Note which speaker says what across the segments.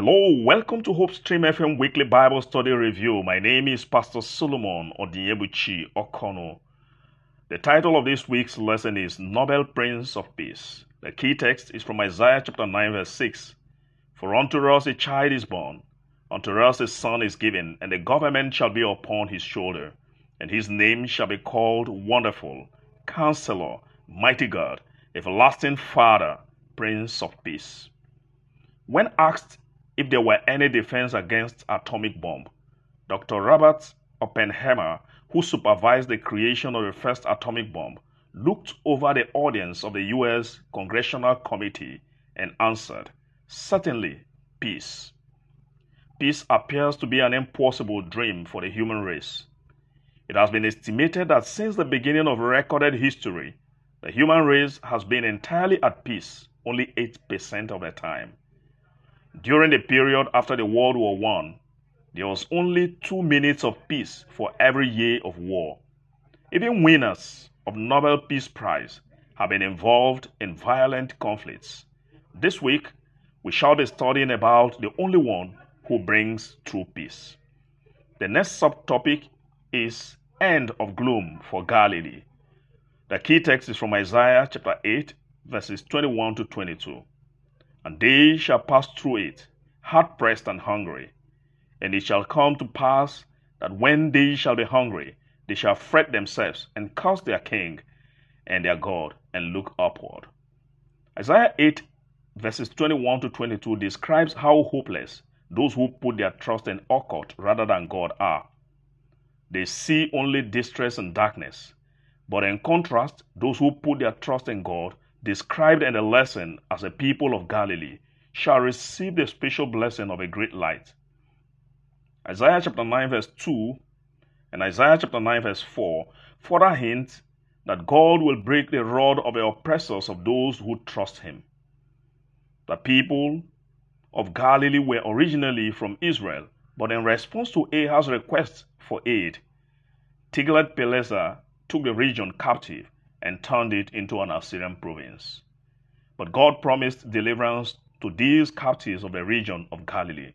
Speaker 1: Hello, welcome to Hope Stream FM Weekly Bible Study Review. My name is Pastor Solomon Odiebuchi Okono. The title of this week's lesson is Nobel Prince of Peace. The key text is from Isaiah chapter 9, verse 6. For unto us a child is born, unto us a son is given, and the government shall be upon his shoulder, and his name shall be called Wonderful, Counselor, Mighty God, Everlasting Father, Prince of Peace. When asked if there were any defense against atomic bomb, Dr. Robert Oppenheimer, who supervised the creation of the first atomic bomb, looked over the audience of the U.S. Congressional Committee and answered, Certainly, peace. Peace appears to be an impossible dream for the human race. It has been estimated that since the beginning of recorded history, the human race has been entirely at peace only 8% of the time. During the period after the World War I, there was only two minutes of peace for every year of war. Even winners of Nobel Peace Prize have been involved in violent conflicts. This week, we shall be studying about the only one who brings true peace. The next subtopic is End of Gloom for Galilee. The key text is from Isaiah chapter 8, verses 21 to 22. And they shall pass through it, hard pressed and hungry. And it shall come to pass that when they shall be hungry, they shall fret themselves and curse their king and their God and look upward. Isaiah 8, verses 21 to 22 describes how hopeless those who put their trust in occult rather than God are. They see only distress and darkness. But in contrast, those who put their trust in God described in the lesson as a people of Galilee, shall receive the special blessing of a great light. Isaiah chapter 9, verse 2 and Isaiah chapter 9, verse 4 further hint that God will break the rod of the oppressors of those who trust Him. The people of Galilee were originally from Israel, but in response to Ahaz's request for aid, Tiglath-Pileser took the region captive and turned it into an Assyrian province. But God promised deliverance to these captives of the region of Galilee.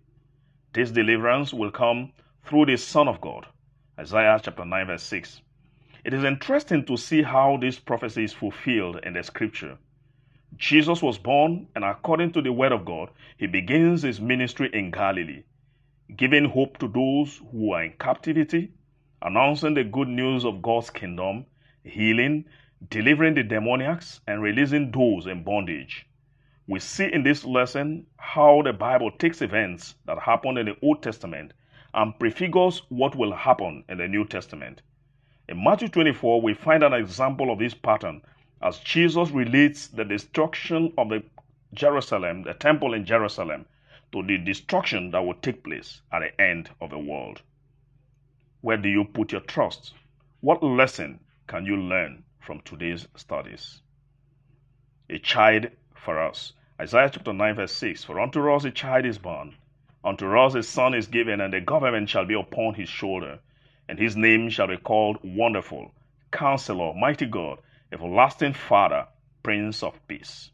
Speaker 1: This deliverance will come through the Son of God. Isaiah chapter 9, verse 6. It is interesting to see how this prophecy is fulfilled in the scripture. Jesus was born, and according to the word of God, he begins his ministry in Galilee, giving hope to those who are in captivity, announcing the good news of God's kingdom, healing, delivering the demoniacs, and releasing those in bondage. We see in this lesson how the Bible takes events that happened in the Old Testament and prefigures what will happen in the New Testament. In Matthew 24, we find an example of this pattern as Jesus relates the destruction of the Jerusalem, the temple in Jerusalem, to the destruction that will take place at the end of the world. Where do you put your trust? What lesson can you learn from today's studies. A child for us. Isaiah chapter 9, verse 6 For unto us a child is born, unto us a son is given, and the government shall be upon his shoulder, and his name shall be called Wonderful, Counselor, Mighty God, Everlasting Father, Prince of Peace.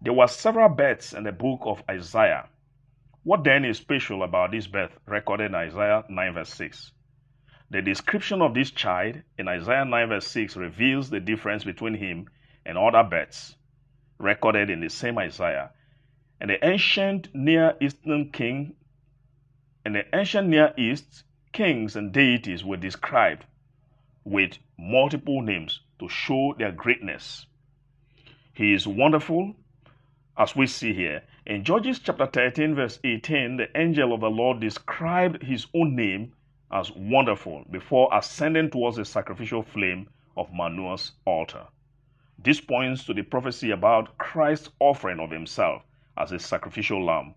Speaker 1: There were several births in the book of Isaiah. What then is special about this birth recorded in Isaiah 9, verse 6? The description of this child in Isaiah 9 verse 6 reveals the difference between him and other births recorded in the same Isaiah. And the ancient Near Eastern king and the ancient Near East kings and deities were described with multiple names to show their greatness. He is wonderful, as we see here. In Judges chapter 13, verse 18, the angel of the Lord described his own name as wonderful before ascending towards the sacrificial flame of Manoah's altar. This points to the prophecy about Christ's offering of himself as a sacrificial lamb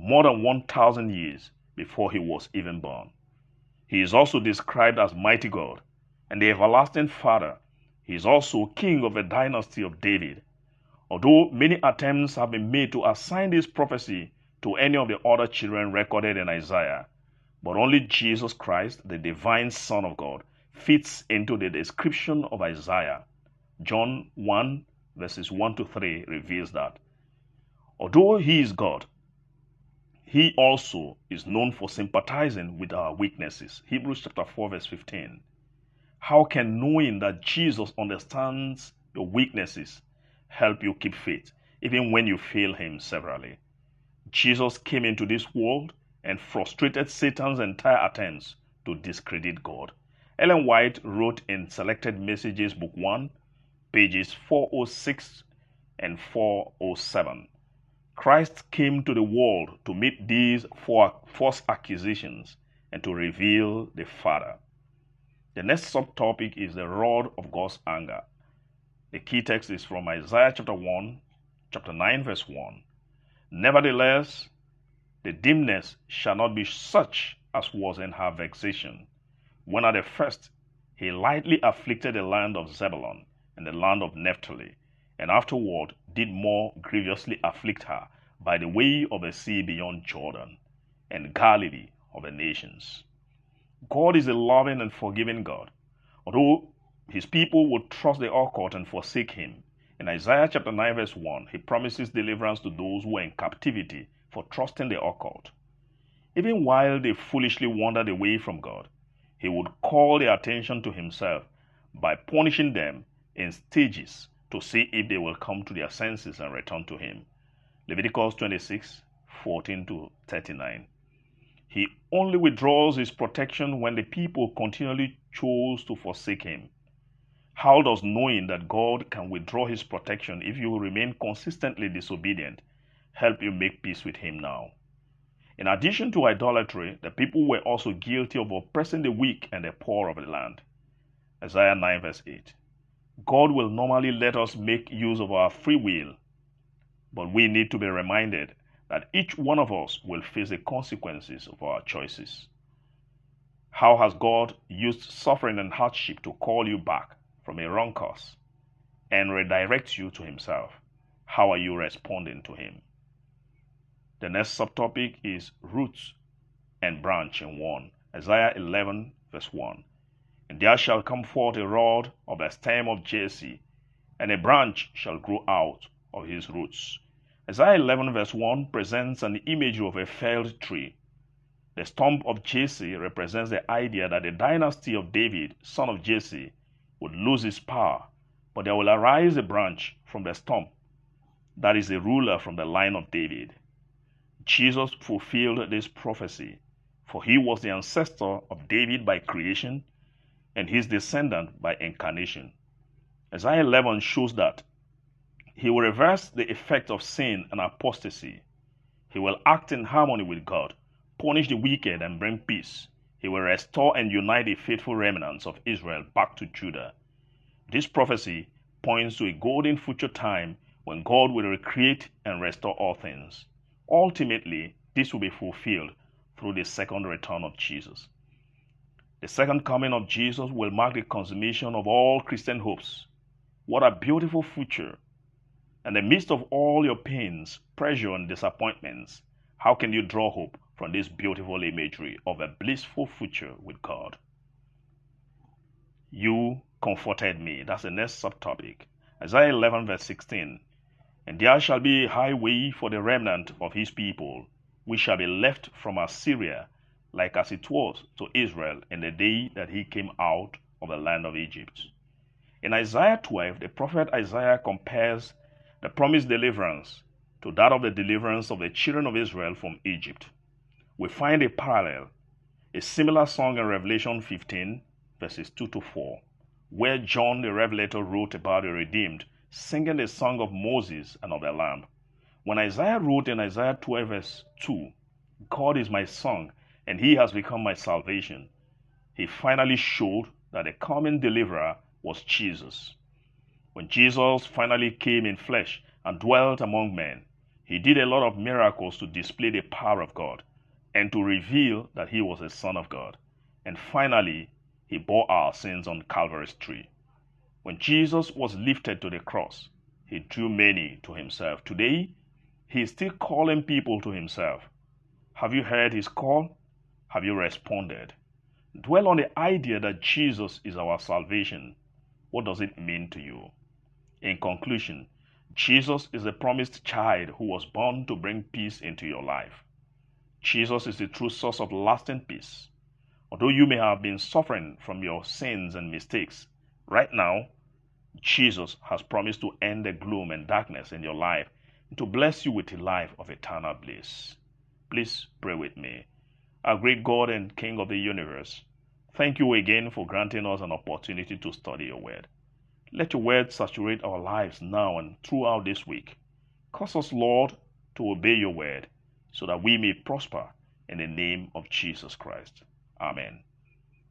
Speaker 1: more than 1,000 years before he was even born. He is also described as mighty God and the everlasting Father. He is also king of the dynasty of David. Although many attempts have been made to assign this prophecy to any of the other children recorded in Isaiah, but only Jesus Christ, the divine Son of God, fits into the description of Isaiah. John 1, verses 1 to 3 reveals that. Although he is God, he also is known for sympathizing with our weaknesses. Hebrews chapter 4, verse 15. How can knowing that Jesus understands your weaknesses help you keep faith, even when you fail him severally? Jesus came into this world and frustrated Satan's entire attempts to discredit God. Ellen White wrote in Selected Messages, Book 1, pages 406 and 407. Christ came to the world to meet these false accusations and to reveal the Father. The next subtopic is the rod of God's anger. The key text is from Isaiah chapter 1, chapter 9, verse 1. Nevertheless, the dimness shall not be such as was in her vexation, when at the first he lightly afflicted the land of Zebulun and the land of Naphtali, and afterward did more grievously afflict her by the way of the sea beyond Jordan, and Galilee of the nations. God is a loving and forgiving God. Although his people would trust the occult and forsake him, in Isaiah chapter 9, verse 1, he promises deliverance to those who are in captivity for trusting the occult. Even while they foolishly wandered away from God, he would call their attention to himself by punishing them in stages to see if they will come to their senses and return to him. Leviticus 26 14 to 39. He only withdraws his protection when the people continually chose to forsake him. How does knowing that God can withdraw his protection if you remain consistently disobedient help you make peace with him now? In addition to idolatry, the people were also guilty of oppressing the weak and the poor of the land. Isaiah 9, verse 8. God will normally let us make use of our free will, but we need to be reminded that each one of us will face the consequences of our choices. How has God used suffering and hardship to call you back from a wrong course and redirect you to Himself? How are you responding to Him? The next subtopic is roots and branch in 1. Isaiah 11, verse 1. And there shall come forth a rod of the stem of Jesse, and a branch shall grow out of his roots. Isaiah 11, verse 1 presents an image of a felled tree. The stump of Jesse represents the idea that the dynasty of David, son of Jesse, would lose its power, but there will arise a branch from the stump that is a ruler from the line of David. Jesus fulfilled this prophecy, for he was the ancestor of David by creation and his descendant by incarnation. Isaiah 11 shows that he will reverse the effect of sin and apostasy. He will act in harmony with God, punish the wicked, and bring peace. He will restore and unite the faithful remnants of Israel back to Judah. This prophecy points to a golden future time when God will recreate and restore all things. Ultimately, this will be fulfilled through the second return of Jesus. The second coming of Jesus will mark the consummation of all Christian hopes. What a beautiful future! In the midst of all your pains, pressure, and disappointments, how can you draw hope from this beautiful imagery of a blissful future with God? You comforted me. That's the next subtopic. Isaiah 11, verse 16. And there shall be a highway for the remnant of his people, which shall be left from Assyria like as it was to Israel in the day that he came out of the land of Egypt. In Isaiah 12, the prophet Isaiah compares the promised deliverance to that of the deliverance of the children of Israel from Egypt. We find a parallel, a similar song in Revelation 15, verses 2 to 4, where John the Revelator wrote about the redeemed singing the song of Moses and of the Lamb. When Isaiah wrote in Isaiah 12, verse 2, God is my song, and he has become my salvation. He finally showed that the coming deliverer was Jesus. When Jesus finally came in flesh and dwelt among men, he did a lot of miracles to display the power of God and to reveal that he was a son of God. And finally, he bore our sins on Calvary's tree. When Jesus was lifted to the cross, he drew many to himself. Today, he is still calling people to himself. Have you heard his call? Have you responded? Dwell on the idea that Jesus is our salvation. What does it mean to you? In conclusion, Jesus is the promised child who was born to bring peace into your life. Jesus is the true source of lasting peace. Although you may have been suffering from your sins and mistakes, right now, Jesus has promised to end the gloom and darkness in your life and to bless you with a life of eternal bliss. Please pray with me. Our great God and King of the universe, thank you again for granting us an opportunity to study your word. Let your word saturate our lives now and throughout this week. Cause us, Lord, to obey your word so that we may prosper in the name of Jesus Christ. Amen.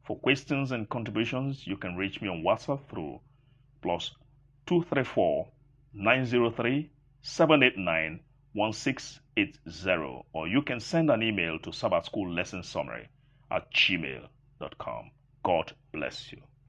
Speaker 1: For questions and contributions, you can reach me on WhatsApp through plus 234 903 789 1680 or you can send an email to Sabbath School Lesson Summary at gmail.com. God bless you.